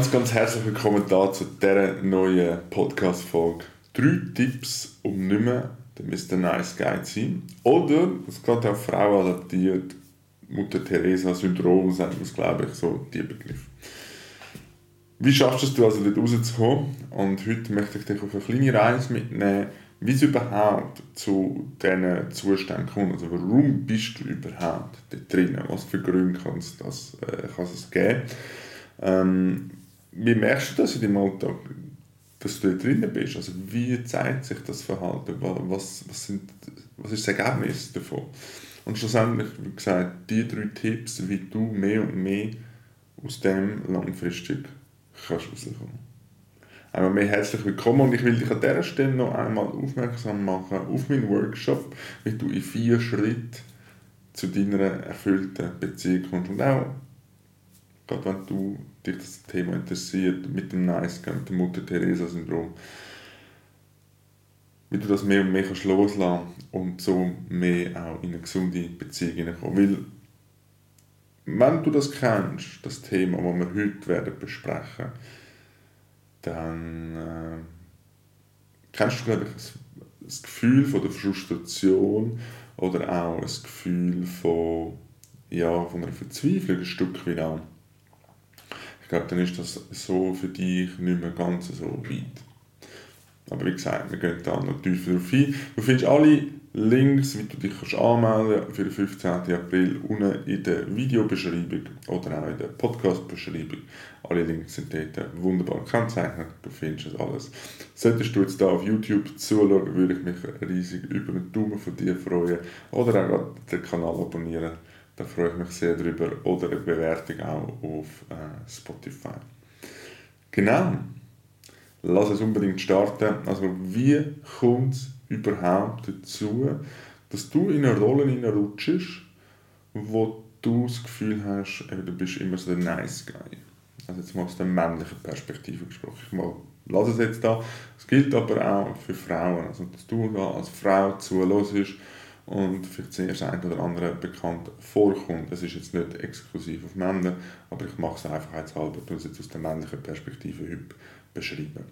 ganz, ganz herzlich willkommen da zu dieser neuen Podcast-Folge. Drei Tipps, um nicht mehr der Mr. Nice Guy zu sein. Oder, es geht auch Frauen adaptiert, Mutter Teresa-Syndrom, sagt man es, glaube ich, so die Begriff. Wie schaffst du es, also dort rauszukommen? Und heute möchte ich dich auf eine kleine Reise mitnehmen, wie es überhaupt zu diesen Zuständen kommt. Also warum bist du überhaupt dort drinnen? Was für Gründe kann es, das, äh, geben? Ähm, wie merkst du das in deinem Alltag, dass du dort drinnen bist? Also wie zeigt sich das Verhalten? Was, was, sind, was ist das Ergebnis davon? Und schlussendlich, wie gesagt, die drei Tipps, wie du mehr und mehr aus dem langfristig kannst rauskommen. Einmal mehr herzlich willkommen und ich will dich an dieser Stelle noch einmal aufmerksam machen auf meinen Workshop, wie du in vier Schritten zu deiner erfüllten Beziehung kommst. Und auch, gerade wenn du dich das Thema interessiert, mit dem Nice mit dem Mutter-Teresa-Syndrom, wie du das mehr und mehr kannst loslassen und so mehr auch in eine gesunde Beziehung hineinkommen. Weil, wenn du das kennst, das Thema, das wir heute werden besprechen dann äh, kennst du, glaube ich, das, Gefühl von der Frustration oder auch das Gefühl von, ja, von einer Verzweiflung ein Stück weit auch. Glaube, dann ist das so für dich nicht mehr ganz so weit. Aber wie gesagt, wir gehen da noch tiefer drauf ein. Du findest alle Links, wie du dich kannst anmelden kannst für den 15. April, unten in der Videobeschreibung oder auch in der Podcast-Beschreibung. Alle Links sind dort wunderbar gekennzeichnet. Du findest das alles. Solltest du jetzt da auf YouTube zuschauen, würde ich mich riesig über einen Daumen von dir freuen. Oder auch den Kanal abonnieren. Da freue ich mich sehr drüber. Oder eine Bewertung auch auf äh, Spotify. Genau lass es unbedingt starten. Also wie kommt es überhaupt dazu, dass du in eine Rolle hineinrutschst, wo du das Gefühl hast, du bist immer so der Nice Guy. Also jetzt mal aus der männlichen Perspektive gesprochen. Ich mal, lass es jetzt da. Es gilt aber auch für Frauen. Also dass du da als Frau zuhörst und vielleicht zuerst ein oder andere bekannt vorkommt. Das ist jetzt nicht exklusiv auf Männer, aber ich mache es einfach als halber, und es jetzt aus der männlichen Perspektive heute beschreiben.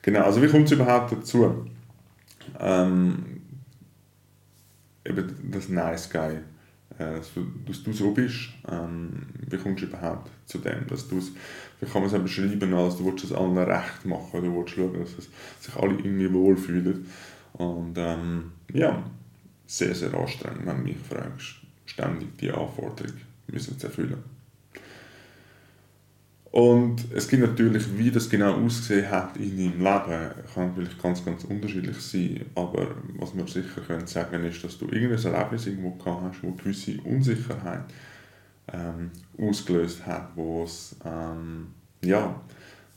Genau, also wie kommt es überhaupt dazu? Ähm, eben das Nice Guy, äh, dass du so bist, ähm, wie kommst du überhaupt zu dem, dass du es, wie kann man es beschreiben, als du es allen recht machen, du willst schauen, dass es sich alle irgendwie wohlfühlen und ähm, ja, sehr, sehr anstrengend, wenn du mich fragst, ständig die Anforderung müssen zu erfüllen. Und es gibt natürlich, wie das genau ausgesehen hat in deinem Leben, kann natürlich ganz, ganz unterschiedlich sein. Aber was wir sicher können sagen ist, dass du irgendein Erlebnis irgendwo gehabt hast, wo gewisse Unsicherheit ähm, ausgelöst hat, wo es, ähm, ja,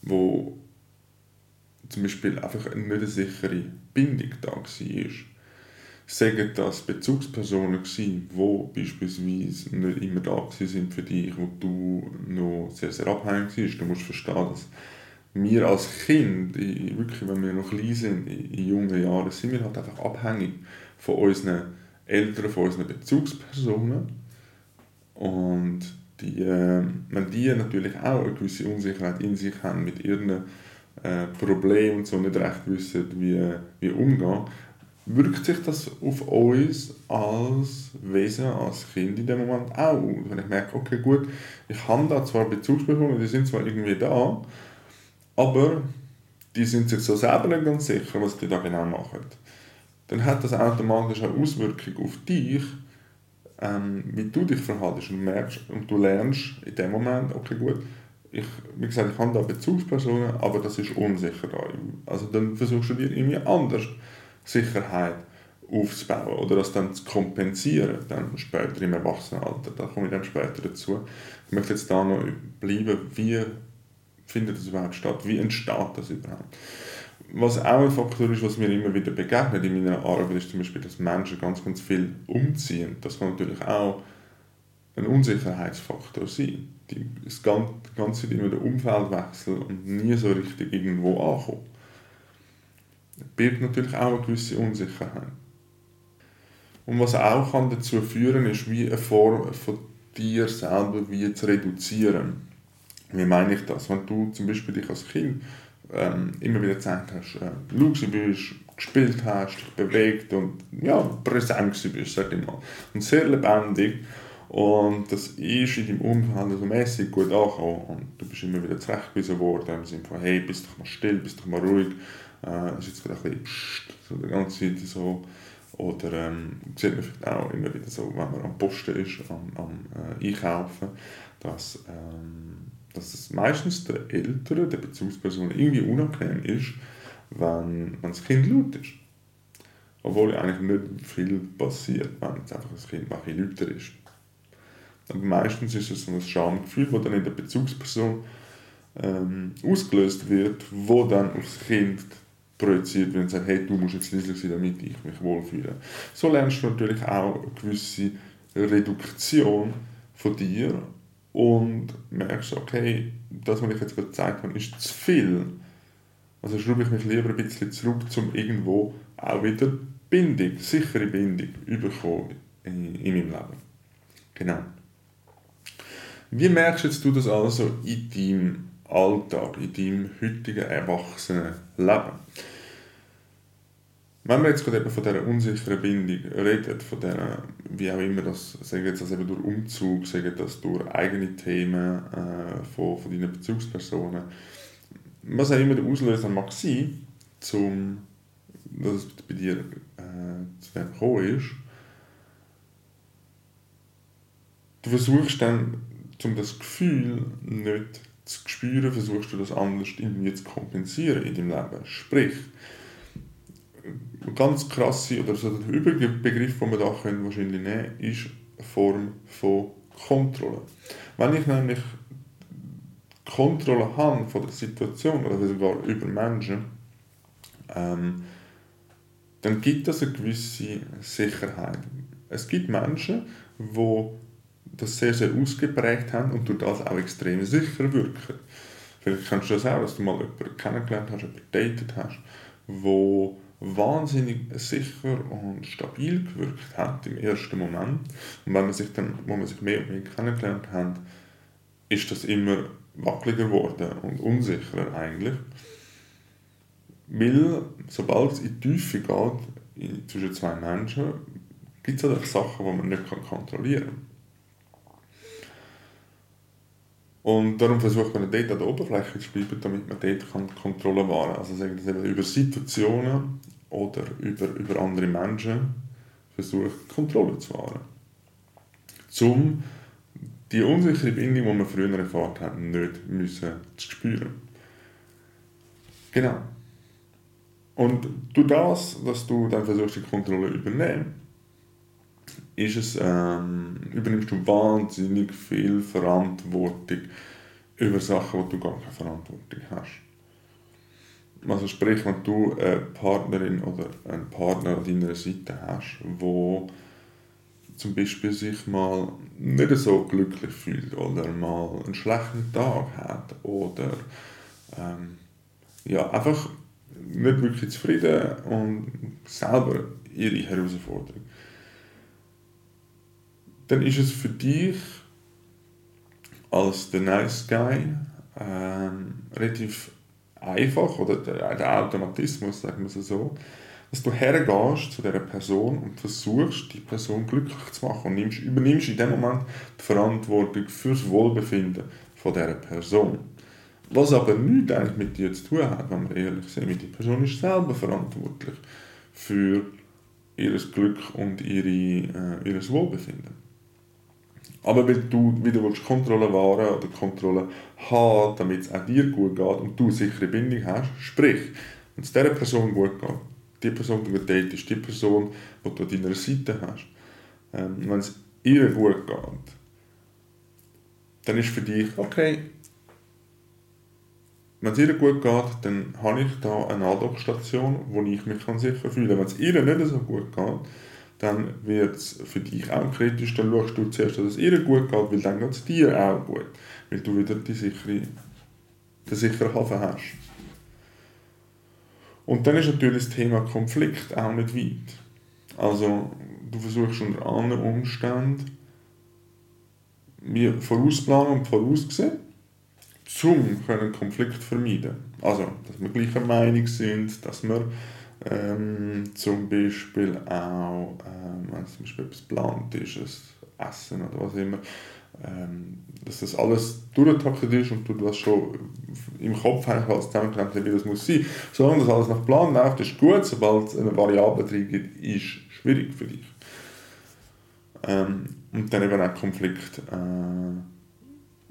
wo zum Beispiel einfach nicht eine sichere Bindung da war sagen das Bezugspersonen gewesen, die beispielsweise nicht immer da sind für dich, wo du noch sehr, sehr abhängig bist. Du musst verstehen, dass wir als Kind, wirklich, wenn wir noch klein sind, in jungen Jahren, sind wir halt einfach abhängig von unseren Eltern, von unseren Bezugspersonen. Und die, äh, wenn die natürlich auch eine gewisse Unsicherheit in sich haben mit ihren äh, Problemen und so nicht recht wissen, wie, wie umgehen, wirkt sich das auf uns als Wesen, als Kind in dem Moment auch aus. Wenn ich merke, okay, gut, ich habe da zwar Bezugspersonen, die sind zwar irgendwie da, aber die sind sich so selber nicht ganz sicher, was die da genau machen. Dann hat das automatisch eine Auswirkung auf dich, ähm, wie du dich verhaltest und merkst und du lernst in dem Moment, okay, gut, ich, wie gesagt, ich habe da Bezugspersonen, aber das ist unsicher da. Also dann versuchst du dir irgendwie anders Sicherheit aufzubauen oder das dann zu kompensieren, dann später im Erwachsenenalter. Da komme ich dann später dazu. Ich möchte jetzt da noch bleiben, wie findet das überhaupt statt, wie entsteht das überhaupt. Was auch ein Faktor ist, was mir immer wieder begegnet in meiner Arbeit, ist zum Beispiel, dass Menschen ganz, ganz viel umziehen. Das kann natürlich auch ein Unsicherheitsfaktor sein. Die, das ganze immer der Umfeldwechsel und nie so richtig irgendwo ankommen birgt natürlich auch eine gewisse Unsicherheit. Und was auch kann dazu führen ist, wie eine Form von dir selber wie zu reduzieren. Wie meine ich das? Wenn du zum Beispiel dich als Kind ähm, immer wieder gezeigt hast, äh, laut bist, gespielt hast, dich bewegt und ja, präsent bist, sag ich mal. Und sehr lebendig. Und das ist in deinem Umfeld so mäßig gut angekommen. Und du bist immer wieder zurechtgewiesen worden, im Sinne von, hey, bist doch mal still, bist doch mal ruhig. Äh, ist jetzt gerade ein bisschen pssst, so die ganze Zeit so. Oder ähm, sieht man vielleicht auch immer wieder so, wenn man am Posten ist, am, am äh, Einkaufen, dass, ähm, dass es meistens der Eltern, der Bezugsperson irgendwie unangenehm ist, wenn, wenn das Kind laut ist. Obwohl eigentlich nicht viel passiert, wenn jetzt einfach das Kind ein lauter ist. Aber meistens ist es so ein Schamgefühl, das dann in der Bezugsperson ähm, ausgelöst wird, wo dann aufs Kind projiziert wird und sagt, hey, du musst jetzt leise sein, damit ich mich wohlfühle. So lernst du natürlich auch eine gewisse Reduktion von dir und merkst, okay, das, was ich jetzt gerade gezeigt habe, ist zu viel. Also schraube ich mich lieber ein bisschen zurück, um irgendwo auch wieder Bindung, sichere Bindung bekommen in, in meinem Leben. Genau. Wie merkst jetzt du das also in deinem Alltag, in deinem heutigen erwachsenen Leben? Wenn wir jetzt gerade von dieser unsicheren Bindung reden, von dieser, wie auch immer das, sagen jetzt das eben durch Umzug, sagen das durch eigene Themen äh, von, von deinen Bezugspersonen, was auch immer der Auslöser mag sein, zum, dass es bei dir äh, zu dem gekommen ist, du versuchst dann um das Gefühl nicht zu spüren, versuchst du das anders irgendwie zu kompensieren in deinem Leben. Sprich, ganz krasse, oder so der Überbegriff, den wir da können wahrscheinlich nehmen können, ist eine Form von Kontrolle. Wenn ich nämlich Kontrolle habe von der Situation oder sogar über Menschen, ähm, dann gibt das eine gewisse Sicherheit. Es gibt Menschen, die das sehr, sehr ausgeprägt haben und durch das auch extrem sicher wirken. Vielleicht kennst du das auch, dass du mal jemanden kennengelernt hast, jemanden datet hast, wo wahnsinnig sicher und stabil gewirkt hat im ersten Moment. Und wenn man sich dann, wo man sich mehr und mehr kennengelernt hat, ist das immer wackeliger geworden und unsicherer eigentlich. Weil, sobald es in die Tiefe geht, zwischen zwei Menschen, gibt es halt Sachen, die man nicht kontrollieren kann. Und darum versucht man dort an der Oberfläche zu bleiben, damit man dort kann Kontrolle wahren kann. Also sagen das eben über Situationen oder über, über andere Menschen versucht Kontrolle zu wahren. Um die unsichere Bindung, die man früher erfahren hat, nicht müssen zu spüren. Genau. Und durch das, dass du dann versuchst, die Kontrolle übernehmen, ist es, ähm, übernimmst du wahnsinnig viel Verantwortung über Sachen, wo du gar keine Verantwortung hast. Also sprich, wenn du eine Partnerin oder einen Partner an deiner Seite hast, wo zum Beispiel sich mal nicht so glücklich fühlt oder mal einen schlechten Tag hat oder ähm, ja, einfach nicht wirklich zufrieden und selber ihre Herausforderung dann ist es für dich als der Nice Guy ähm, relativ einfach, oder der, der Automatismus, sagen wir es so, dass du hergehst zu dieser Person und versuchst, die Person glücklich zu machen und nimmst, übernimmst in dem Moment die Verantwortung für das Wohlbefinden von dieser Person. Was aber nichts eigentlich mit dir zu tun hat, wenn wir ehrlich sind. Die Person ist selber verantwortlich für ihr Glück und ihre, äh, ihr Wohlbefinden. Aber weil du wieder willst Kontrolle wahren oder Kontrolle haben, damit es auch dir gut geht und du sichere Bindung hast, sprich, wenn es dieser Person gut geht, die Person, die du datest, die Person, die du an deiner Seite hast, ähm, wenn es ihr gut geht, dann ist für dich, okay, wenn es ihr gut geht, dann habe ich da eine Andockstation, wo ich mich sicher fühlen kann. Wenn es ihr nicht so gut geht, dann wird es für dich auch kritisch. Dann schaust du zuerst, dass es ihr gut geht, weil dann geht es dir auch gut. Weil du wieder die sichere, den sicheren Hafen hast. Und dann ist natürlich das Thema Konflikt auch nicht weit. Also du versuchst unter anderen Umständen wie vorausplanen und voraussehen, zum können Konflikt vermeiden. Also, dass wir gleicher Meinung sind, dass wir ähm, zum Beispiel auch, ähm, wenn zum Beispiel etwas geplant ist, ein Essen oder was immer, ähm, dass das alles durchgetaktet ist und du das schon im Kopf alles zusammengeklemmt hast, wie das muss sein. Solange das alles nach Plan läuft, ist gut. Sobald es eine Variable drin gibt, ist schwierig für dich. Ähm, und dann eben auch Konflikt. Äh,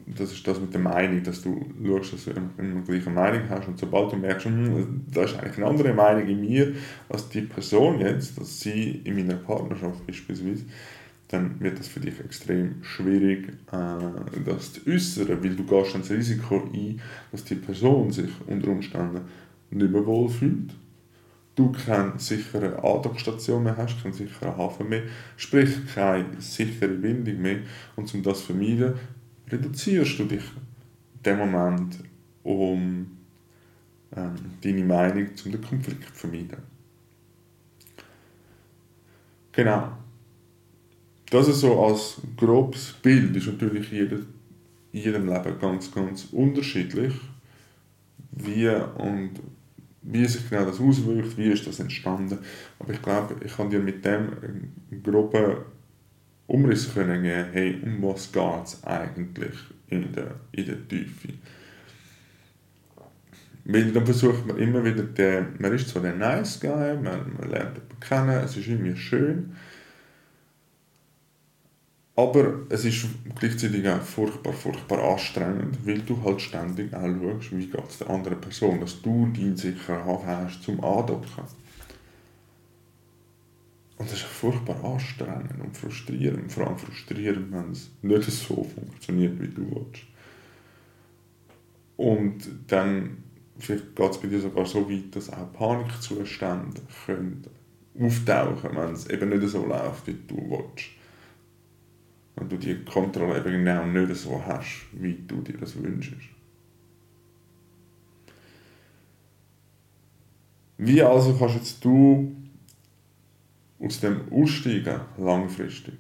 das ist das mit der Meinung, dass du schaust, dass du immer, immer die gleiche Meinung hast und sobald du merkst, hm, da ist eigentlich eine andere Meinung in mir als die Person jetzt, dass sie in meiner Partnerschaft beispielsweise, dann wird das für dich extrem schwierig, äh, das zu äußern, weil du gehst dann das Risiko ein, dass die Person sich unter Umständen nicht mehr wohlfühlt. Du keine sichere Andockstation mehr hast, keinen sicheren Hafen mehr, sprich keine sichere Bindung mehr. Und um das zu vermeiden, reduzierst du dich in dem Moment, um ähm, deine Meinung zum Konflikt zu vermeiden. Genau. Das ist so als grobes Bild ist natürlich jeder, in jedem Leben ganz, ganz unterschiedlich, wie und wie sich genau das auswirkt, wie ist das entstanden. Aber ich glaube, ich kann dir mit dem einen groben Umriss können geben, hey, um was geht es eigentlich in der, in der Tiefe. Weil dann versucht man immer wieder, den, man ist zwar der Nice Guy, man, man lernt jemanden kennen, es ist irgendwie schön, aber es ist gleichzeitig auch furchtbar, furchtbar anstrengend, weil du halt ständig auch schaust, wie geht es der anderen Person, dass du deinen sicheren Hafen hast zum Andocken. Und das ist furchtbar anstrengend und frustrierend, vor allem frustrierend, wenn es nicht so funktioniert, wie du willst. Und dann vielleicht geht es bei dir sogar so weit, dass auch Panikzustände können auftauchen, wenn es eben nicht so läuft, wie du willst wenn du die Kontrolle eben genau nicht so hast, wie du dir das wünschst. Wie also kannst jetzt du aus dem aussteigen, langfristig?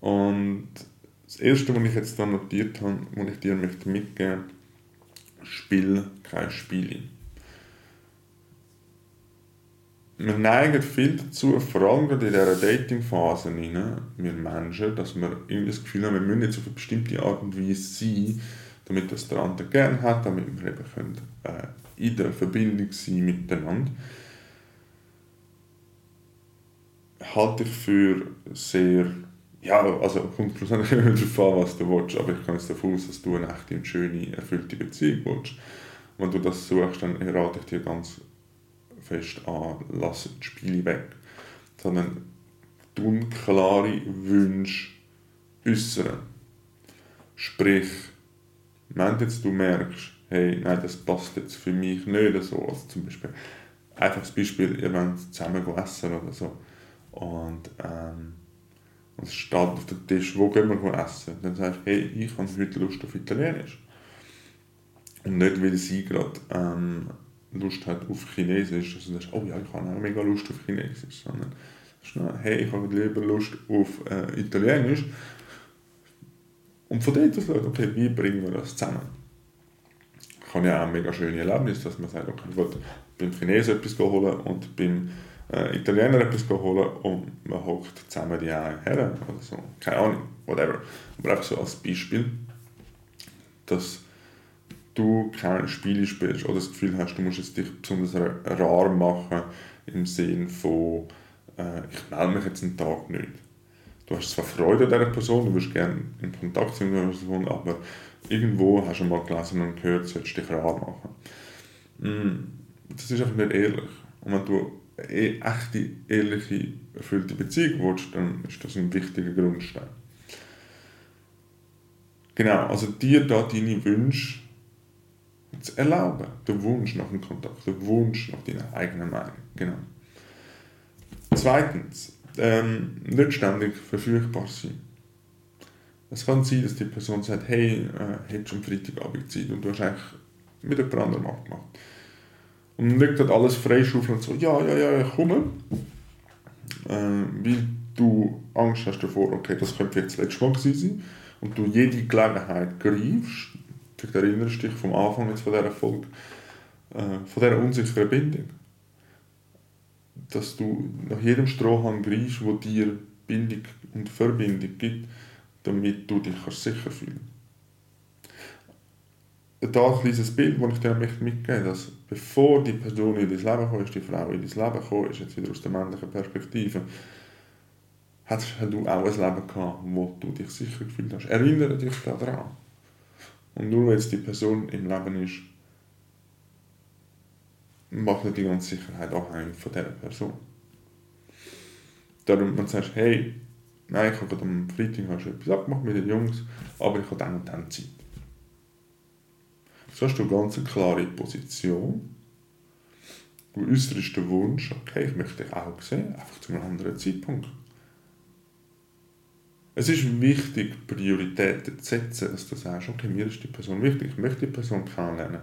Und das Erste, was ich jetzt da notiert habe, was ich dir mitgeben möchte, spiel kein Spiel wir neigen viel dazu, vor allem in dieser Dating-Phase, wir Menschen, dass wir irgendwie das Gefühl haben, wir müssen jetzt auf eine bestimmte Art und Weise sein, damit das der andere gerne hat, damit wir eben können, äh, in der Verbindung sein miteinander. Halte ich für sehr, ja, also kommt schlussendlich darauf an, was du willst, aber ich kann es davon aus, dass du eine echte und schöne, erfüllte Beziehung willst. Wenn du das suchst, dann rate ich dir ganz fest an, lass die Spiele weg. Sondern tun klare Wünsche äußern. Sprich, wenn jetzt du merkst, hey, nein, das passt jetzt für mich nicht so, also zum Beispiel, einfach das Beispiel, ihr wollt zusammen essen oder so, und, ähm, und es steht auf dem Tisch, wo gehen wir essen? Dann sagst du, hey, ich habe heute Lust auf Italienisch. Und nicht, weil sie gerade ähm, Lust hat auf Chinesisch, also das ist, oh ja, ich habe auch mega Lust auf Chinesisch, sondern ist, hey, ich habe lieber Lust auf äh, Italienisch. Und von dort aus schaut, okay, wie bringen wir das zusammen? Ich habe ja auch ein mega schönes Erlebnis, dass man sagt, okay, ich will beim Chinesen etwas holen und beim äh, Italiener etwas holen und man hockt zusammen die einen her oder so. Keine Ahnung, whatever. Aber einfach so als Beispiel, dass du keine Spiele spielst oder das Gefühl hast, du musst es dich besonders rar machen im Sinne von äh, ich melde mich jetzt einen Tag nicht. Du hast zwar Freude an dieser Person, du willst gerne in Kontakt sein mit dieser Person, aber irgendwo hast du mal gelesen und gehört, du solltest dich rar machen. Mm, das ist einfach nicht ehrlich. Und wenn du eine echte, ehrliche, erfüllte Beziehung willst, dann ist das ein wichtiger Grundstein. Genau, also dir da deine Wünsche zu erlauben. Der Wunsch nach dem Kontakt, der Wunsch nach deiner eigenen Meinung. Genau. Zweitens, ähm, nicht ständig verfügbar sein. Es kann sein, dass die Person sagt, hey, äh, hättest du am Freitagabend Zeit und du hast eigentlich mit jemand anderem abgemacht. Und liegt dort alles freischaufeln und so, ja, ja, ja, ich komme. Äh, weil du Angst hast davor, okay, das könnte jetzt das letzte Mal sein. und du jede Gelegenheit greifst, vielleicht erinnerst du dich vom Anfang jetzt von dieser Folge, äh, von dieser unsicheren Bindung, dass du nach jedem Strohhalm greifst, wo dir Bindung und Verbindung gibt, damit du dich sicher fühlen kannst. Da ein kleines Bild, das ich dir mitgeben möchte, dass bevor die Person in dein Leben kam, ist die Frau in dein Leben gekommen, ist jetzt wieder aus der männlichen Perspektive, hast du auch ein Leben gehabt, wo du dich sicher gefühlt hast. Erinnere dich daran. Und nur wenn jetzt die Person im Leben ist, macht nicht die ganze Sicherheit abhängig von dieser Person. Darum, wenn du sagst, hey, nein, ich habe gerade am Freitag hast etwas abgemacht mit den Jungs, aber ich habe dann und dann Zeit. So hast du eine ganz klare Position. Du äußerst den Wunsch, okay, ich möchte dich auch sehen, einfach zu einem anderen Zeitpunkt. Es ist wichtig, Prioritäten zu setzen, dass du sagst, okay, mir ist die Person wichtig, ich möchte die Person kennenlernen.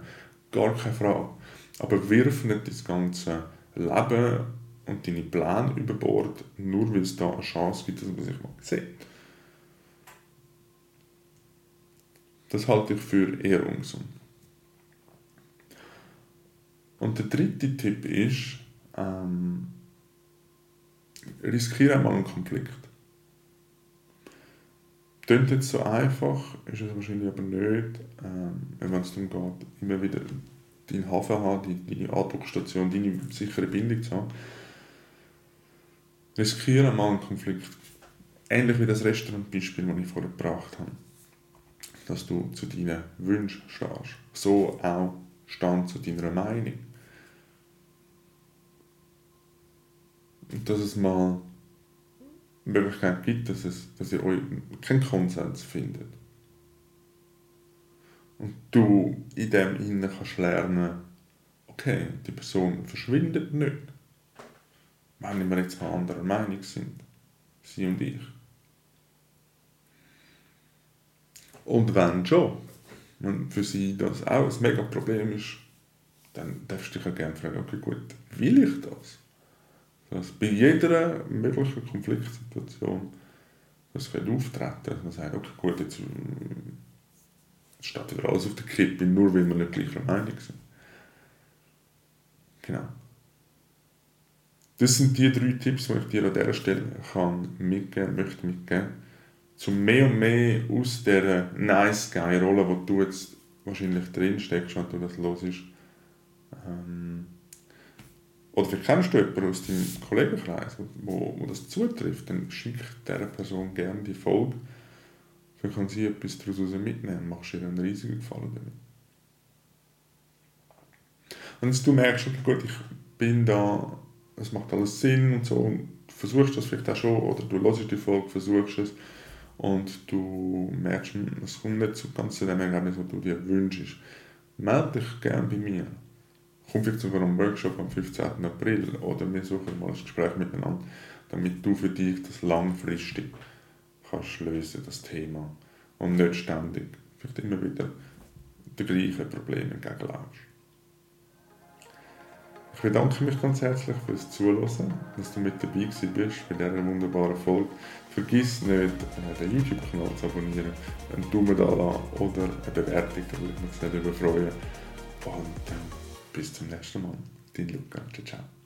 Gar keine Frage. Aber wirf nicht das ganze Leben und deine Pläne über Bord, nur weil es da eine Chance gibt, dass man sich mal sieht. Das halte ich für eher ungesund. Und der dritte Tipp ist, ähm, riskiere mal einen Konflikt. Klingt jetzt so einfach, ist es wahrscheinlich aber nicht, ähm, wenn es darum geht, immer wieder deinen Hafen haben, deine Andockstation, deine sichere Bindung zu haben. Riskiere mal einen Konflikt. Ähnlich wie das Restaurantbeispiel, das ich vorher gebracht habe. Dass du zu deinen Wünschen stehst. So auch stand zu deiner Meinung. Dass es mal Möglichkeit gibt, dass, es, dass ihr euch keinen Konsens findet. Und du in dem Innen kannst lernen, okay, die Person verschwindet nicht. Wenn wir jetzt mal anderer Meinung sind. Sie und ich. Und wenn schon, wenn für sie das auch ein mega Problem ist, dann darfst du dich auch gerne fragen, okay gut, will ich das? Dass bei jeder möglichen Konfliktsituation das auftreten, dass man sagt, okay, gut, jetzt äh, steht wieder alles auf der Kippe, nur weil wir nicht gleicher Meinung sind. Genau. Das sind die drei Tipps, die ich dir an dieser Stelle kann mitgeben, möchte mitgeben, um mehr und mehr aus dieser nice guy Rolle, wo du jetzt wahrscheinlich drin steckst, wenn du das los ist, ähm, oder vielleicht kennst du jemanden aus deinem Kollegenkreis, wo, wo das zutrifft, dann schick dieser Person gerne die Folge. Dann kann sie etwas daraus mitnehmen, machst ihr einen riesigen Gefallen damit. Und du merkst, okay, gut, ich bin da, es macht alles Sinn und so, und du versuchst das vielleicht auch schon, oder du hörst die Folge, versuchst es, und du merkst, es kommt nicht so ganz zu dem Ergebnis, was du dir wünschst. Melde dich gerne bei mir kommt vielleicht sogar am Workshop am 15. April oder wir suchen mal ein Gespräch miteinander, damit du für dich das langfristig kannst lösen, das Thema und nicht ständig vielleicht immer wieder die gleichen Probleme entgegenlaufst. Ich bedanke mich ganz herzlich fürs Zuhören, dass du mit dabei bist bei dieser wunderbaren Folge. Vergiss nicht, äh, den YouTube-Kanal zu abonnieren, einen Daumen da lassen oder eine Bewertung, da würde ich mich sehr darüber freuen. Und ähm, bis zum nächsten Mal. Dein Luca. Ciao, ciao.